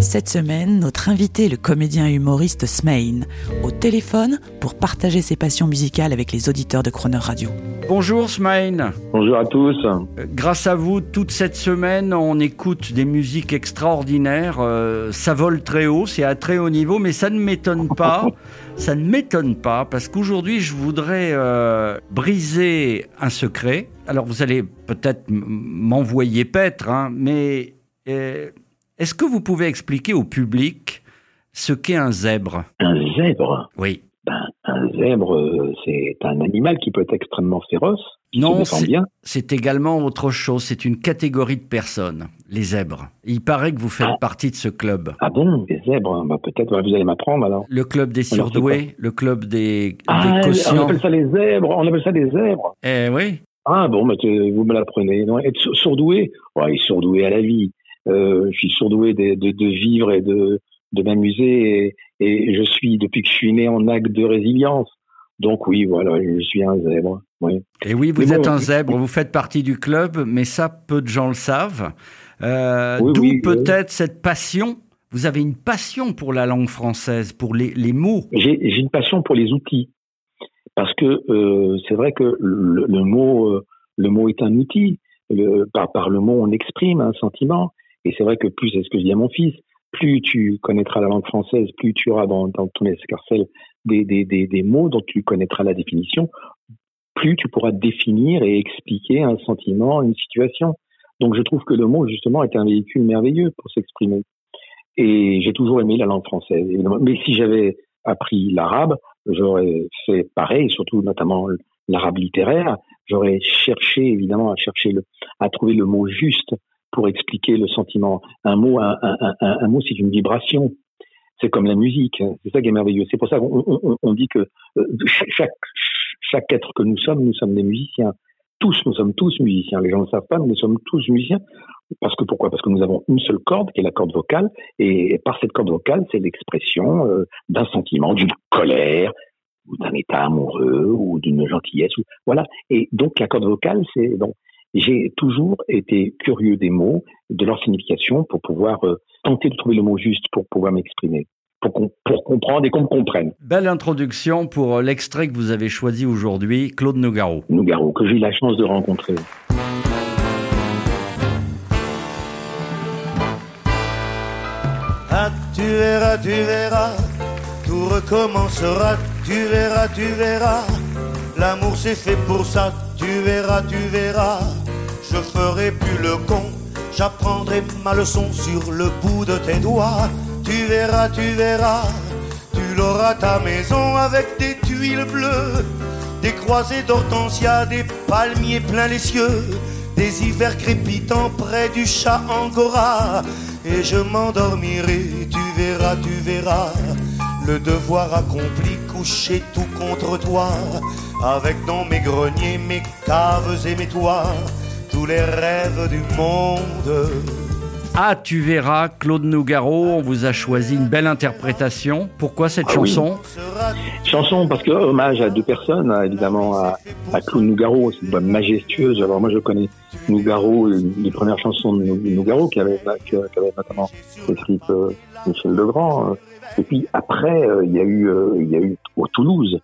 Cette semaine, notre invité est le comédien et humoriste Smain, au téléphone pour partager ses passions musicales avec les auditeurs de Croner Radio. Bonjour Smain. Bonjour à tous. Euh, Grâce à vous, toute cette semaine, on écoute des musiques extraordinaires. Euh, ça vole très haut, c'est à très haut niveau, mais ça ne m'étonne pas. Ça ne m'étonne pas parce qu'aujourd'hui, je voudrais euh, briser un secret. Alors, vous allez peut-être m'envoyer paître, hein, mais euh, est-ce que vous pouvez expliquer au public ce qu'est un zèbre? Un zèbre, Oui. ben, un zèbre, euh, c'est un animal qui peut être extrêmement féroce, Non, c'est- également autre chose, c'est une catégorie de personnes, les zèbres. Il paraît que vous faites Ah. partie de ce club. Ah bon, des zèbres, ben, peut-être ouais, vous allez m'apprendre alors. Le club des surdoués, le club des, Ah, des on quotients. appelle ça les zèbres, on appelle ça des zèbres. Eh oui, Ah bon, tu- vous me l'apprenez. Être sour- sourdoué, ouais, sourdoué à la vie. Euh, je suis sourdoué de, de, de vivre et de, de m'amuser et, et je suis, depuis que je suis né, en acte de résilience. Donc oui, voilà, je suis un zèbre. Oui. et oui, vous Mais bon, êtes un oui. zèbre, vous faites partie du club, mais ça, peu de gens le savent. Euh, Oui, D'où peut-être cette passion? Vous avez une passion pour la langue française, pour les, les mots. J'ai j'ai une passion pour les outils parce que euh, c'est vrai que le, le mot euh, le mot est un outil. Le- par, par le mot, on exprime un sentiment. Et c'est vrai que plus, c'est ce que je dis à mon fils, plus tu connaîtras la langue française, plus tu auras dans, ton escarcelle des, des, des, des mots dont tu connaîtras la définition, plus tu pourras définir et expliquer un sentiment, une situation. Donc je trouve que le mot, justement, est un véhicule merveilleux pour s'exprimer. Et j'ai toujours aimé la langue française. évidemment. Mais si j'avais appris l'arabe, j'aurais fait pareil, surtout notamment l'arabe littéraire. J'aurais cherché évidemment à chercher le, à trouver le mot juste pour expliquer le sentiment. Un mot, un, mot, c'est une vibration. C'est comme la musique. C'est ça qui est merveilleux. C'est pour ça qu'on on, on dit que euh, chaque, être que nous sommes, nous sommes des musiciens. Tous, nous sommes tous musiciens. Les gens ne le savent pas, mais nous sommes tous musiciens. Parce que pourquoi? Parce que nous avons une seule corde, qui est la corde vocale, et par cette corde vocale, c'est l'expression euh, d'un sentiment, d'une colère, ou d'un état amoureux, ou d'une gentillesse. Voilà. Et donc la corde vocale, c'est donc j'ai toujours été curieux des mots, de leur signification, pour pouvoir euh, tenter de trouver le mot juste pour pouvoir m'exprimer, pour, pour comprendre et qu'on me comprenne. Belle introduction pour euh, l'extrait que vous avez choisi aujourd'hui, Claude Nougaro. Nougaro, que j'ai eu la chance de rencontrer. Ah, tu verras, tu verras, tout recommencera, tu verras, tu verras. L'amour c'est fait pour ça, tu verras, tu verras. Je ferai plus le con, j'apprendrai ma leçon sur le bout de tes doigts. Tu verras, tu verras, tu l'auras ta maison avec des tuiles bleues, des croisées d'hortensia, des palmiers plein les cieux, des hivers crépitants près du chat angora. Et je m'endormirai, tu verras, tu verras, le devoir accompli couché tout contre toi, avec dans mes greniers, mes caves et mes toits, tous les rêves du monde. Ah, tu verras, Claude Nougaro, on vous a choisi une belle interprétation. Pourquoi cette Ah chanson? Chanson parce que hommage à deux personnes, évidemment à, à Claude Nougaro, c'est une voix majestueuse. Alors moi je connais Nougaro, les premières chansons de Nou- Nougaro qui avait, qui avait notamment écrite euh, Michel Legrand. Et puis après euh, il y a eu euh, il y a eu au Toulouse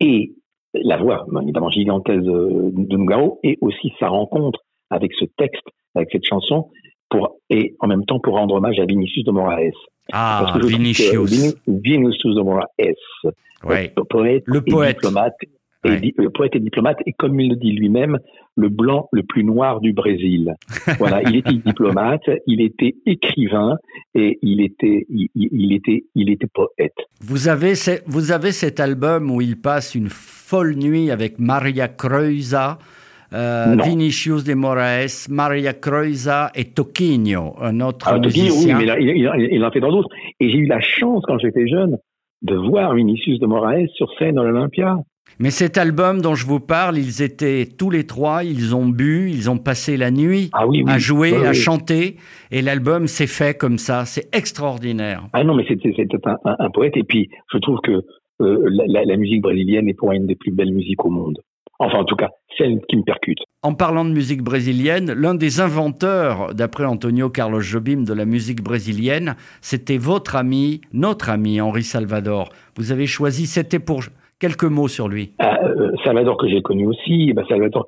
et la voix évidemment gigantesque de, Nougaro et aussi sa rencontre avec ce texte, avec cette chanson pour et en même temps pour rendre hommage à Vinicius de Moraes. Ah, Parce que Vinicius. Vini- Vinicius de Moraes Ouais. le poète, Le et diplomate, et Ouais. le poète et diplomate, et comme il le dit lui-même, le blanc le plus noir du Brésil. voilà, il était diplomate, il était écrivain et il était, il, était, il était poète. Vous avez, vous avez cet album où il passe une folle nuit avec Maria Creusa, euh. Vinicius de Moraes, Maria Creusa et Toquinho, un autre Ah, Tokyo, oui, musicien. mais là, il, il- il en fait dans d'autres. Et j'ai eu la chance quand j'étais jeune de voir Vinicius de Moraes sur scène à l'Olympia. Mais cet album dont je vous parle, ils étaient tous les trois, ils ont bu, ils ont passé la nuit Ah oui, oui. à jouer, Oui, à chanter, et l'album s'est fait comme ça. C'est extraordinaire. Ah non, mais c'était c'était un, un- un poète. Et puis, je trouve que euh, la, musique brésilienne est pour moi une des plus belles musiques au monde. Enfin, en tout cas, celle qui me percute. En parlant de musique brésilienne, l'un des inventeurs, d'après Antonio Carlos Jobim, de la musique brésilienne, c'était votre ami, notre ami Henri Salvador. Vous avez choisi, c'était pour quelques mots sur lui. Ah, euh, Salvador que j'ai connu aussi, eh ben, Salvador,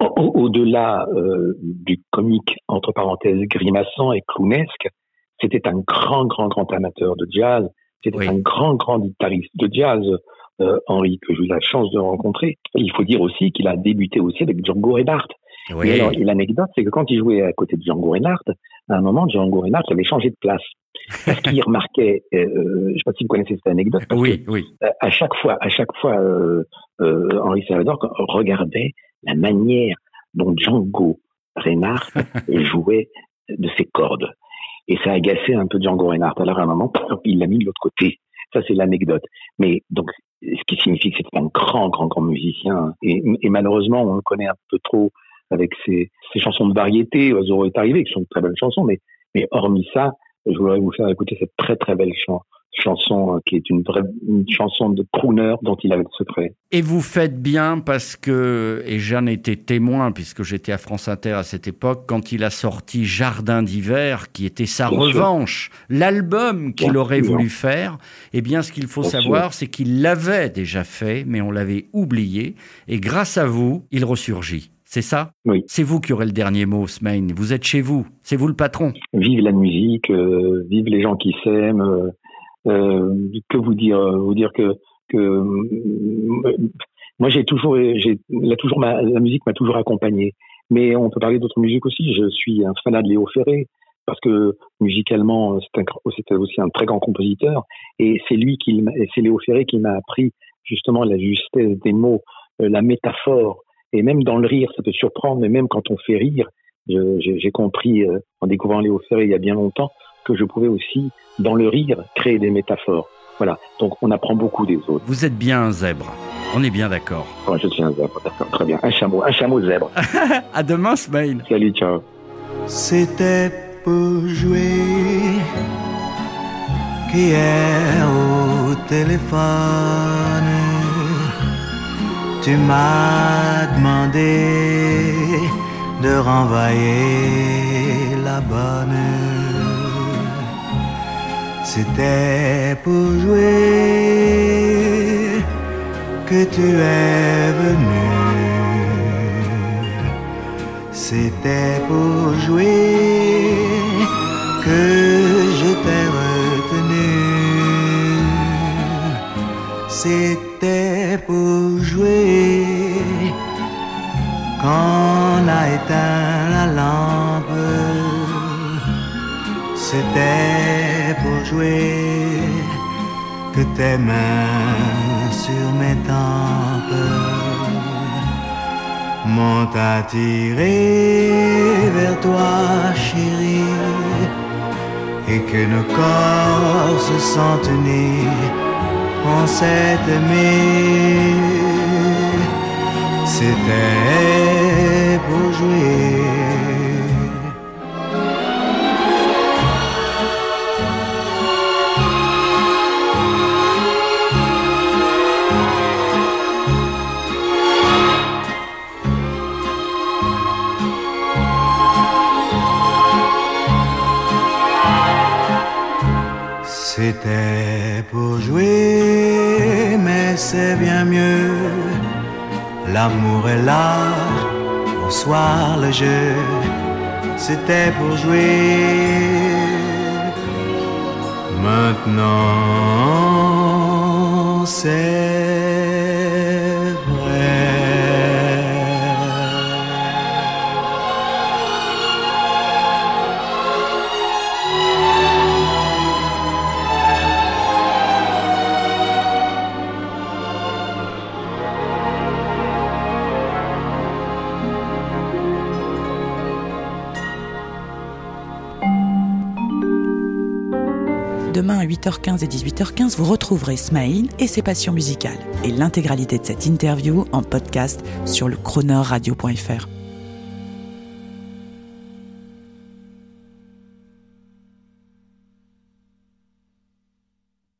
au- au- au-delà euh, du comique entre parenthèses grimaçant et clownesque, c'était un grand, grand, grand amateur de jazz. C'était Oui. un grand, grand guitariste de jazz, euh, Henri, que j'ai eu la chance de rencontrer. Et il faut dire aussi qu'il a débuté aussi avec Django Reinhardt. Oui. Et alors, l'anecdote, c'est que quand il jouait à côté de Django Reinhardt, à un moment, Django Reinhardt avait changé de place. Parce qu'il remarquait, euh, je ne sais pas si vous connaissez cette anecdote, parce que oui, oui. euh, à chaque fois, à chaque fois, euh, euh, Henri Salvador regardait la manière dont Django Reinhardt jouait de ses cordes. Et ça agaçait un peu Django Reinhardt. Alors à un moment, il l'a mis de l'autre côté. Ça, c'est l'anecdote. Mais donc, ce qui signifie que c'était un grand, grand, grand musicien. Et, malheureusement, on le connaît un peu trop avec ses, chansons de variété. Oiseau est arrivé, qui sont de très belles chansons. Mais, mais hormis ça, je voudrais vous faire écouter cette très, très belle chan- chanson euh, qui est une vraie une chanson de crooner dont il avait le secret. Et vous faites bien parce que, et j'en étais témoin puisque j'étais à France Inter à cette époque, quand il a sorti Jardin d'hiver, qui était sa Bien revanche, l'album qu'il aurait sûr. voulu faire, eh bien ce qu'il faut Bien savoir, c'est qu'il l'avait déjà fait, mais on l'avait oublié, et grâce à vous, il ressurgit. C'est ça? Oui. C'est vous qui aurez le dernier mot, Smain. Vous êtes chez vous. C'est vous le patron. Vive la musique, euh, vive les gens qui s'aiment. euh, que vous dire euh, Vous dire que, que euh, moi j'ai toujours, j'ai la, toujours ma, la musique m'a toujours accompagné. Mais on peut parler d'autres musiques aussi. Je suis un fanat de Léo Ferré parce que musicalement c'était aussi un très grand compositeur et c'est lui qui, c'est Léo Ferré qui m'a appris justement la justesse des mots, euh, la métaphore et même dans le rire ça peut surprendre, mais même quand on fait rire, j'ai compris euh, en découvrant Léo Ferré il y a bien longtemps que je pouvais aussi, dans le rire, créer des métaphores. Voilà. Donc, on apprend beaucoup des autres. Vous êtes bien un zèbre. On est bien d'accord. Moi, je suis un zèbre. D'accord. Très bien. Un chameau. Un chameau zèbre. À demain, Smain. Salut, ciao. C'était pour jouer qu'hier au téléphone tu m'as demandé de renvoyer la bonne. C'était pour jouer que tu es venu. C'était pour jouer que je t'ai retenu. C'était pour jouer qu'on a éteint la lampe. C'était pour jouer que tes mains sur mes tempes m'ont attiré vers toi, chérie, et que nos corps se sont unis, on s'est aimé. C'était pour jouer. C'est bien mieux. L'amour est là, bonsoir le jeu. C'était pour jouer. Maintenant, c'est demain à 8h15 et 18h15, vous retrouverez Smaïn et ses passions musicales. Et l'intégralité de cette interview en podcast sur le chroneurradio.fr.